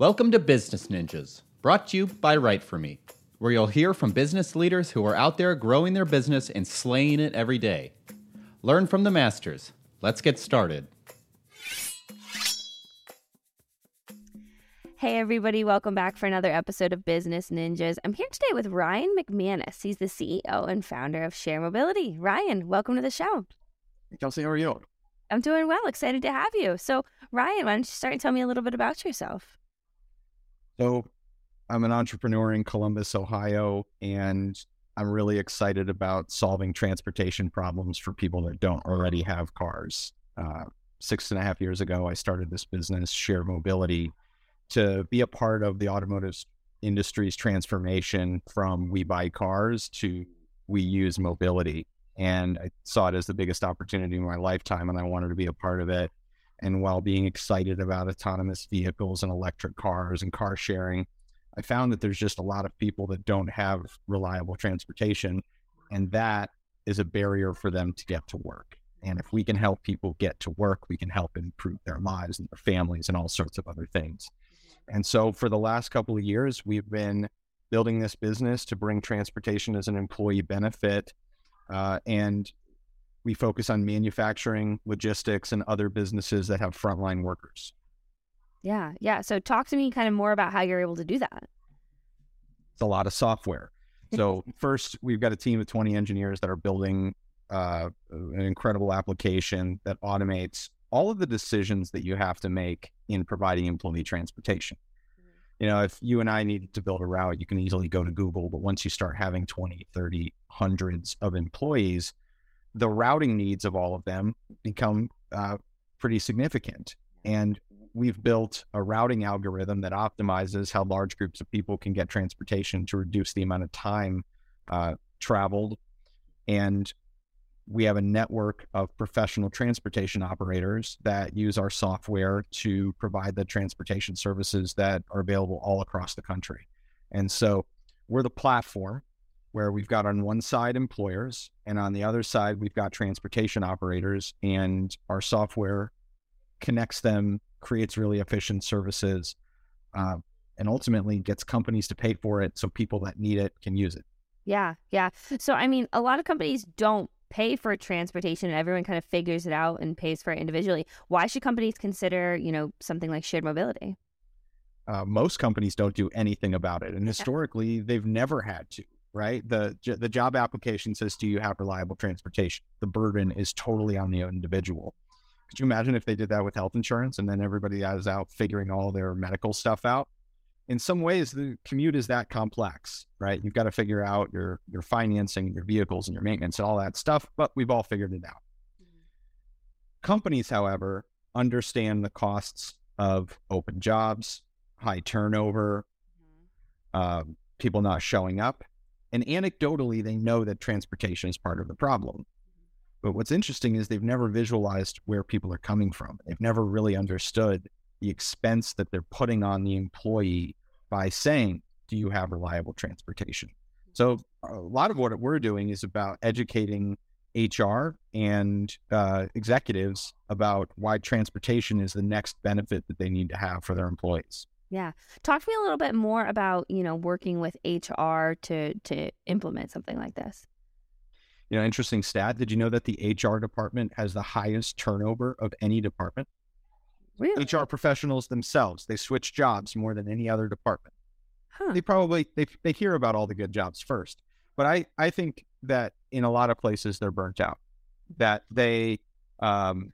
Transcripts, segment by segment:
Welcome to Business Ninjas, brought to you by Write For Me, where you'll hear from business leaders who are out there growing their business and slaying it every day. Learn from the masters. Let's get started. Hey, everybody, welcome back for another episode of Business Ninjas. I'm here today with Ryan McManus. He's the CEO and founder of Share Mobility. Ryan, welcome to the show. Kelsey, how are you? I'm doing well. Excited to have you. So, Ryan, why don't you start and tell me a little bit about yourself? So, I'm an entrepreneur in Columbus, Ohio, and I'm really excited about solving transportation problems for people that don't already have cars. Uh, six and a half years ago, I started this business, Share Mobility, to be a part of the automotive industry's transformation from we buy cars to we use mobility. And I saw it as the biggest opportunity in my lifetime, and I wanted to be a part of it and while being excited about autonomous vehicles and electric cars and car sharing, I found that there's just a lot of people that don't have reliable transportation. And that is a barrier for them to get to work. And if we can help people get to work, we can help improve their lives and their families and all sorts of other things. And so for the last couple of years, we've been building this business to bring transportation as an employee benefit. Uh, and we focus on manufacturing, logistics, and other businesses that have frontline workers. Yeah, yeah. So talk to me kind of more about how you're able to do that. It's a lot of software. So first, we've got a team of 20 engineers that are building uh, an incredible application that automates all of the decisions that you have to make in providing employee transportation. Mm-hmm. You know, if you and I needed to build a route, you can easily go to Google, but once you start having 20, 30, hundreds of employees, the routing needs of all of them become uh, pretty significant. And we've built a routing algorithm that optimizes how large groups of people can get transportation to reduce the amount of time uh, traveled. And we have a network of professional transportation operators that use our software to provide the transportation services that are available all across the country. And so we're the platform where we've got on one side employers and on the other side we've got transportation operators and our software connects them creates really efficient services uh, and ultimately gets companies to pay for it so people that need it can use it. Yeah yeah. So i mean a lot of companies don't pay for transportation and everyone kind of figures it out and pays for it individually. Why should companies consider you know something like shared mobility? Uh, most companies don't do anything about it and historically they've never had to right? The the job application says, "Do you have reliable transportation?" The burden is totally on the individual. Could you imagine if they did that with health insurance and then everybody is out figuring all their medical stuff out? In some ways, the commute is that complex, right? You've got to figure out your your financing, your vehicles, and your maintenance, and all that stuff. But we've all figured it out. Mm-hmm. Companies, however, understand the costs of open jobs, high turnover, mm-hmm. uh, people not showing up, and anecdotally, they know that transportation is part of the problem. But what's interesting is they've never visualized where people are coming from. They've never really understood the expense that they're putting on the employee by saying, Do you have reliable transportation? So, a lot of what we're doing is about educating HR and uh, executives about why transportation is the next benefit that they need to have for their employees. Yeah. Talk to me a little bit more about, you know, working with HR to to implement something like this. You know, interesting stat. Did you know that the HR department has the highest turnover of any department? Really? HR professionals themselves, they switch jobs more than any other department. Huh. They probably they they hear about all the good jobs first. But I I think that in a lot of places they're burnt out. That they um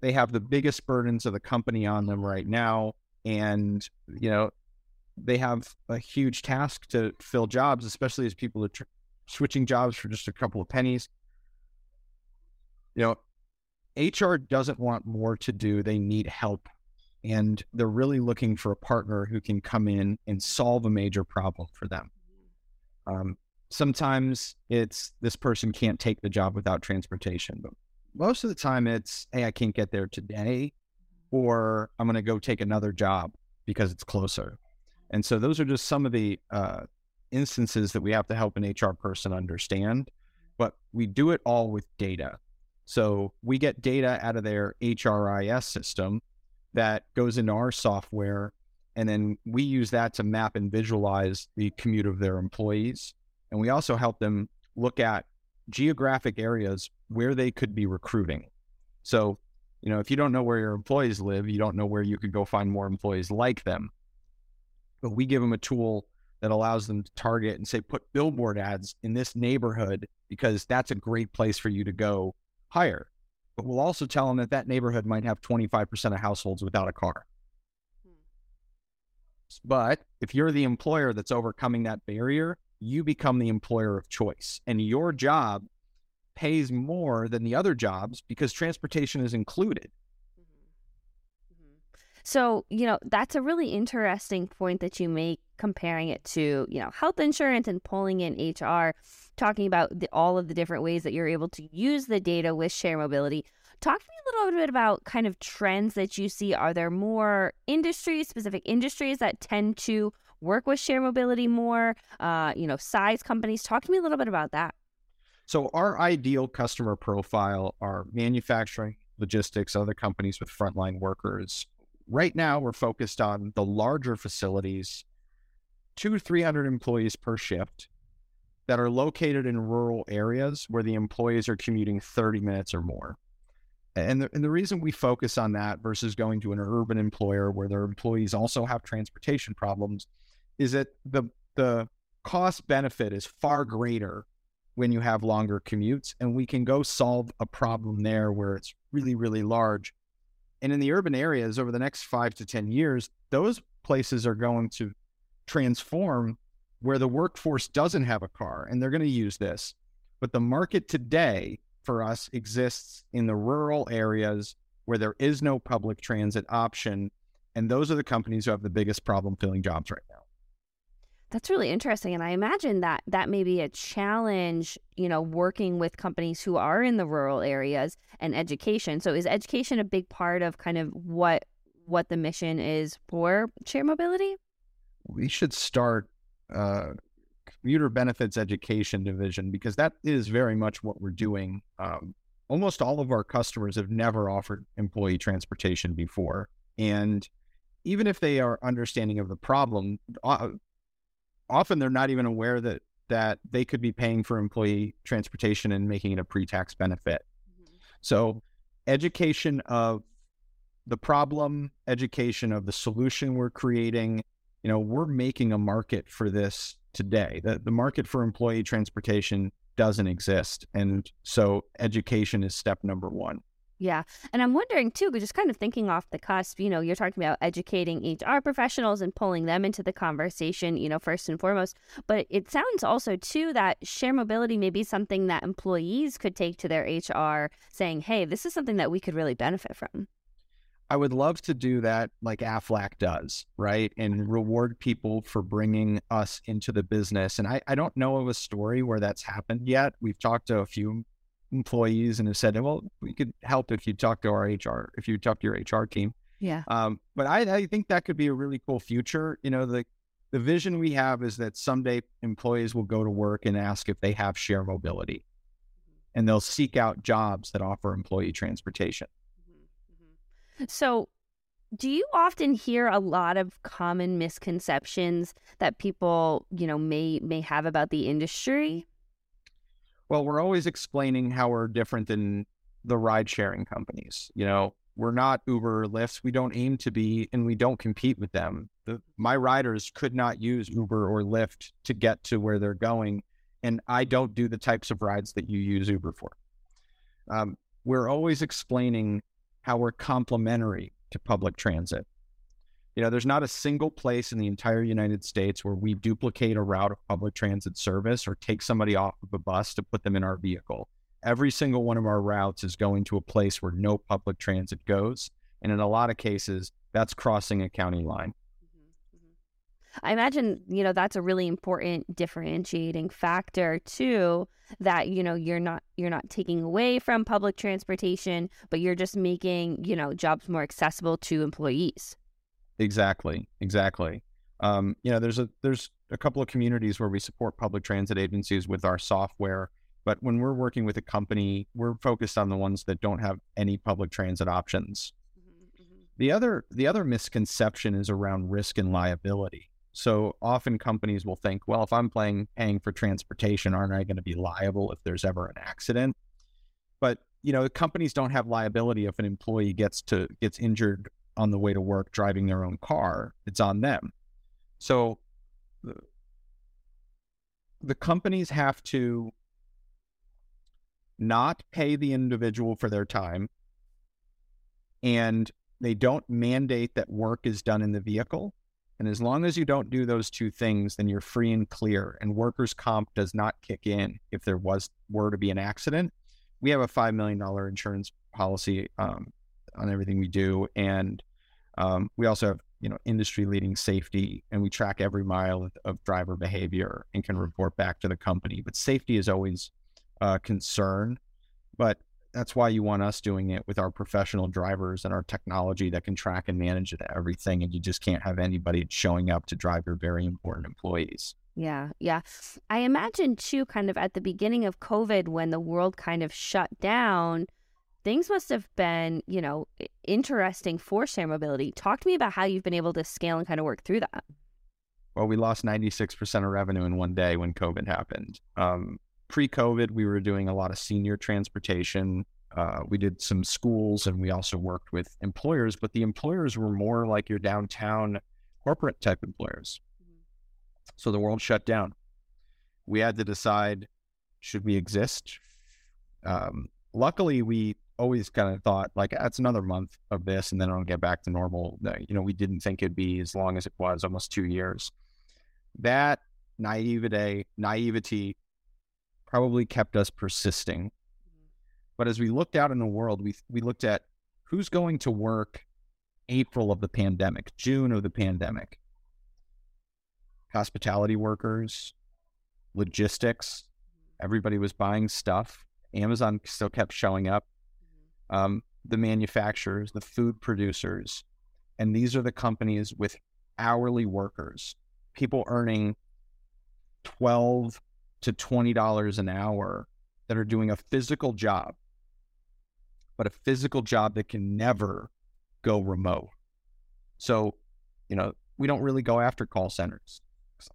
they have the biggest burdens of the company on them right now and you know they have a huge task to fill jobs, especially as people are tr- switching jobs for just a couple of pennies. You know, HR doesn't want more to do; they need help, and they're really looking for a partner who can come in and solve a major problem for them. Um, sometimes it's this person can't take the job without transportation, but most of the time it's, hey, I can't get there today or I'm going to go take another job because it's closer. And so those are just some of the uh, instances that we have to help an HR person understand. But we do it all with data. So we get data out of their HRIS system that goes into our software. And then we use that to map and visualize the commute of their employees. And we also help them look at geographic areas where they could be recruiting. So, you know, if you don't know where your employees live, you don't know where you could go find more employees like them. But we give them a tool that allows them to target and say, put billboard ads in this neighborhood because that's a great place for you to go hire. But we'll also tell them that that neighborhood might have 25% of households without a car. Hmm. But if you're the employer that's overcoming that barrier, you become the employer of choice. And your job pays more than the other jobs because transportation is included. Mm-hmm. Mm-hmm. So, you know, that's a really interesting point that you make comparing it to, you know, health insurance and pulling in HR, talking about the, all of the different ways that you're able to use the data with share mobility. Talk to me a little bit about kind of trends that you see. Are there more industries, specific industries that tend to work with share mobility more? Uh, you know, size companies. Talk to me a little bit about that. So our ideal customer profile are manufacturing, logistics, other companies with frontline workers. Right now, we're focused on the larger facilities, two to 300 employees per shift that are located in rural areas where the employees are commuting 30 minutes or more. And the, and the reason we focus on that versus going to an urban employer where their employees also have transportation problems is that the the cost benefit is far greater when you have longer commutes and we can go solve a problem there where it's really really large. And in the urban areas over the next 5 to 10 years those places are going to transform where the workforce doesn't have a car and they're going to use this. But the market today for us exists in the rural areas where there is no public transit option and those are the companies who have the biggest problem filling jobs right now that's really interesting. And I imagine that that may be a challenge, you know, working with companies who are in the rural areas and education. So is education a big part of kind of what what the mission is for share mobility? We should start uh, commuter benefits education division because that is very much what we're doing. Um, almost all of our customers have never offered employee transportation before. And even if they are understanding of the problem, uh, often they're not even aware that that they could be paying for employee transportation and making it a pre-tax benefit. Mm-hmm. So education of the problem, education of the solution we're creating, you know, we're making a market for this today. The the market for employee transportation doesn't exist. And so education is step number 1. Yeah. And I'm wondering too, just kind of thinking off the cusp, you know, you're talking about educating HR professionals and pulling them into the conversation, you know, first and foremost. But it sounds also too that share mobility may be something that employees could take to their HR saying, hey, this is something that we could really benefit from. I would love to do that like Aflac does, right? And reward people for bringing us into the business. And I, I don't know of a story where that's happened yet. We've talked to a few employees and have said, well, we could help if you talk to our HR, if you talk to your HR team. Yeah. Um, but I, I think that could be a really cool future. You know, the the vision we have is that someday employees will go to work and ask if they have share mobility, mm-hmm. and they'll seek out jobs that offer employee transportation. Mm-hmm. So, do you often hear a lot of common misconceptions that people, you know, may may have about the industry? Well, we're always explaining how we're different than the ride sharing companies. You know, we're not Uber or Lyft. We don't aim to be, and we don't compete with them. The, my riders could not use Uber or Lyft to get to where they're going. And I don't do the types of rides that you use Uber for. Um, we're always explaining how we're complementary to public transit. You know, there's not a single place in the entire United States where we duplicate a route of public transit service or take somebody off of a bus to put them in our vehicle. Every single one of our routes is going to a place where no public transit goes. And in a lot of cases, that's crossing a county line. Mm-hmm, mm-hmm. I imagine, you know, that's a really important differentiating factor too that, you know, you're not you're not taking away from public transportation, but you're just making, you know, jobs more accessible to employees. Exactly. Exactly. Um, you know, there's a there's a couple of communities where we support public transit agencies with our software, but when we're working with a company, we're focused on the ones that don't have any public transit options. Mm-hmm, mm-hmm. The other the other misconception is around risk and liability. So often companies will think, well, if I'm paying paying for transportation, aren't I going to be liable if there's ever an accident? But you know, companies don't have liability if an employee gets to gets injured on the way to work driving their own car. It's on them. So the, the companies have to not pay the individual for their time and they don't mandate that work is done in the vehicle. And as long as you don't do those two things, then you're free and clear. And workers' comp does not kick in if there was were to be an accident. We have a five million dollar insurance policy um, on everything we do, and um, we also have you know industry leading safety, and we track every mile of, of, driver behavior and can report back to the company. But safety is always a concern. But that's why you want us doing it with our professional drivers and our technology that can track and manage everything. And you just can't have anybody showing up to drive your very important employees. Yeah, yeah. I imagine too, kind of at the beginning of COVID, when the world kind of shut down, things must have been, you know, interesting for Share Mobility. Talk to me about how you've been able to scale and kind of work through that. Well, we lost 96% of revenue in one day when COVID happened. Um, pre-COVID, we were doing a lot of senior transportation. Uh, we did some schools, and we also worked with employers. But the employers were more like your downtown corporate type employers. Mm-hmm. So the world shut down. We had to decide: should we exist? Um, luckily, we always kind of thought like that's another month of this, and then I'll get back to normal. You know, we didn't think it'd be as long as it was, almost two years. That naivete, naivety probably kept us persisting. Mm-hmm. But as we looked out in the world, we we looked at who's going to work April of the pandemic, June of the pandemic. Hospitality workers, logistics, mm-hmm. everybody was buying stuff. Amazon still kept showing up. Um, the manufacturers, the food producers, and these are the companies with hourly workers, people earning 12 to $20 an hour that are doing a physical job, but a physical job that can never go remote. So, you know, we don't really go after call centers.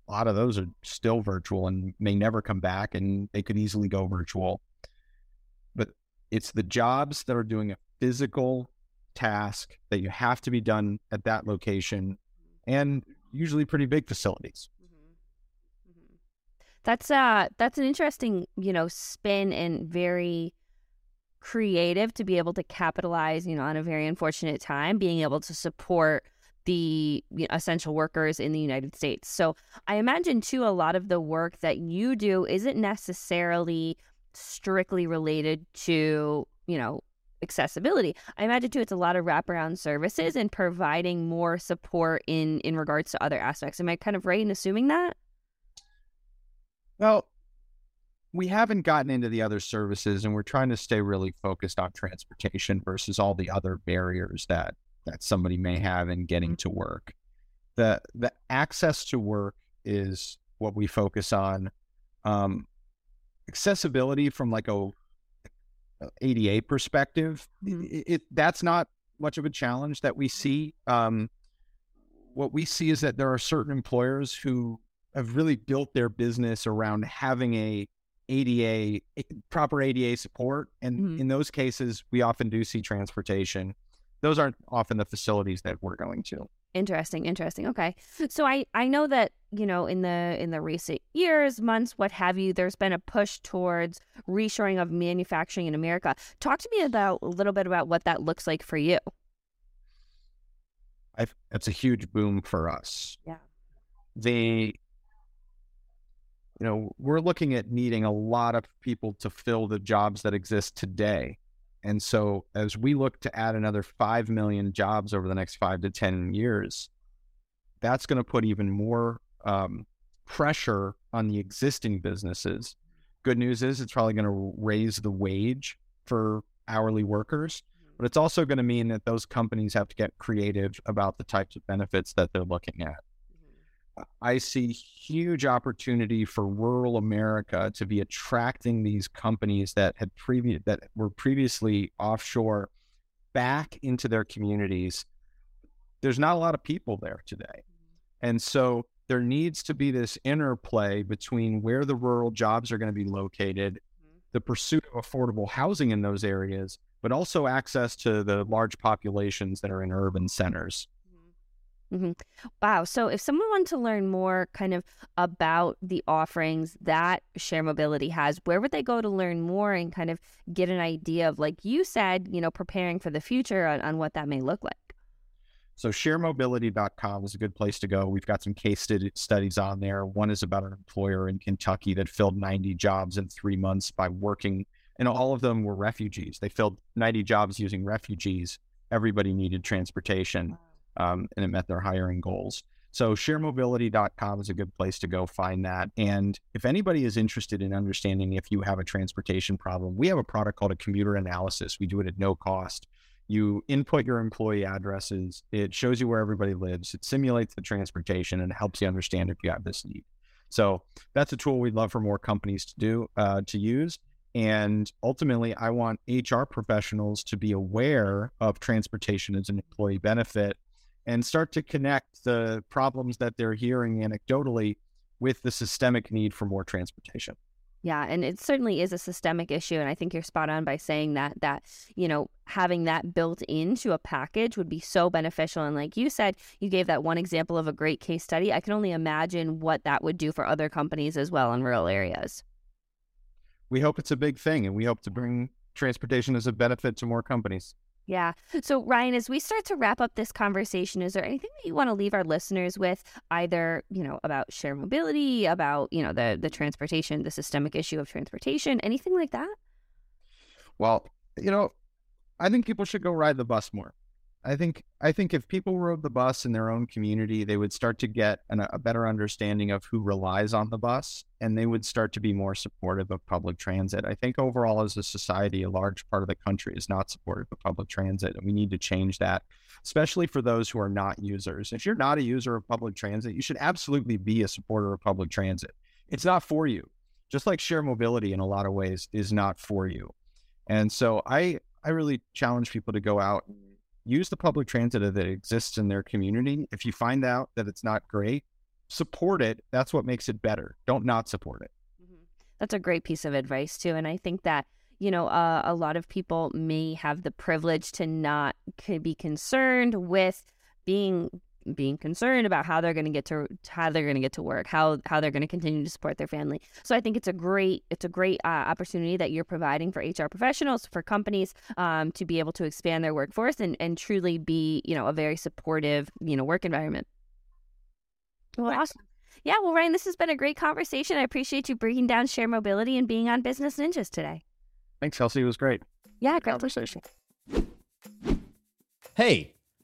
A lot of those are still virtual and may never come back, and they could easily go virtual. But it's the jobs that are doing a physical task that you have to be done at that location and usually pretty big facilities. That's uh that's an interesting you know spin and very creative to be able to capitalize you know on a very unfortunate time being able to support the you know, essential workers in the United States. So I imagine too a lot of the work that you do isn't necessarily strictly related to, you know, accessibility. I imagine too it's a lot of wraparound services and providing more support in in regards to other aspects. Am I kind of right in assuming that? Well, we haven't gotten into the other services and we're trying to stay really focused on transportation versus all the other barriers that that somebody may have in getting mm-hmm. to work. The the access to work is what we focus on. Um, accessibility from like a, ADA perspective, mm-hmm. it, it, that's not much of a challenge that we see. Um, what we see is that there are certain employers who have really built their business around having a ADA proper ADA support, and mm-hmm. in those cases, we often do see transportation. Those aren't often the facilities that we're going to. Interesting, interesting. Okay, so I I know that you know in the in the recent years, months, what have you, there's been a push towards reshoring of manufacturing in America. Talk to me about a little bit about what that looks like for you. I've, it's a huge boom for us. Yeah. The you know, we're looking at needing a lot of people to fill the jobs that exist today. And so as we look to add another 5 million jobs over the next five to 10 years, that's going to put even more um, pressure on the existing businesses. Good news is it's probably going to raise the wage for hourly workers, but it's also going to mean that those companies have to get creative about the types of benefits that they're looking at. I see huge opportunity for rural America to be attracting these companies that had previous that were previously offshore back into their communities there's not a lot of people there today. And so there needs to be this interplay between where the rural jobs are going to be located, the pursuit of affordable housing in those areas, but also access to the large populations that are in urban centers. Mm-hmm. Wow. So, if someone wanted to learn more kind of about the offerings that Share Mobility has, where would they go to learn more and kind of get an idea of, like you said, you know, preparing for the future on, on what that may look like? So sharemobility.com is a good place to go. We've got some case studies on there. One is about an employer in Kentucky that filled 90 jobs in three months by working, and all of them were refugees. They filled 90 jobs using refugees. Everybody needed transportation, um, and it met their hiring goals. So sharemobility.com is a good place to go find that. And if anybody is interested in understanding if you have a transportation problem, we have a product called a commuter analysis. We do it at no cost you input your employee addresses, it shows you where everybody lives, it simulates the transportation, and helps you understand if you have this need. So that's a tool we'd love for more companies to do uh, to use. And ultimately, I want HR professionals to be aware of transportation as an employee benefit and start to connect the problems that they're hearing anecdotally with the systemic need for more transportation. Yeah, and it certainly is a systemic issue and I think you're spot on by saying that that, you know, having that built into a package would be so beneficial and like you said, you gave that one example of a great case study. I can only imagine what that would do for other companies as well in rural areas. We hope it's a big thing and we hope to bring transportation as a benefit to more companies. Yeah. So, Ryan, as we start to wrap up this conversation, is there anything that you want to leave our listeners with, either, you know, about share mobility, about, you know, the, the transportation, the systemic issue of transportation, anything like that? Well, you know, I think people should go ride the bus more. I think I think if people rode the bus in their own community, they would start to get an, a better understanding of who relies on the bus, and they would start to be more supportive of public transit. I think overall, as a society, a large part of the country is not supportive of public transit, and we need to change that, especially for those who are not users. If you're not a user of public transit, you should absolutely be a supporter of public transit. It's not for you, just like share mobility in a lot of ways is not for you. And so I I really challenge people to go out and use the public transit that exists in their community. If you find out that it's not great, support it. That's what makes it better. Don't not support it. Mm-hmm. That's a great piece of advice, too. And I think that, you know, uh, a lot of people may have the privilege to not be concerned with being being concerned about how they're going to get to how they're going to get to work, how how they're going to continue to support their family. So I think it's a great it's a great uh, opportunity that you're providing for HR professionals, for companies um, to be able to expand their workforce and and truly be you know a very supportive you know work environment. Well, awesome. Yeah, well, Ryan, this has been a great conversation. I appreciate you breaking down share mobility and being on Business Ninjas today. Thanks, Kelsey. It was great. Yeah, great conversation. Hey.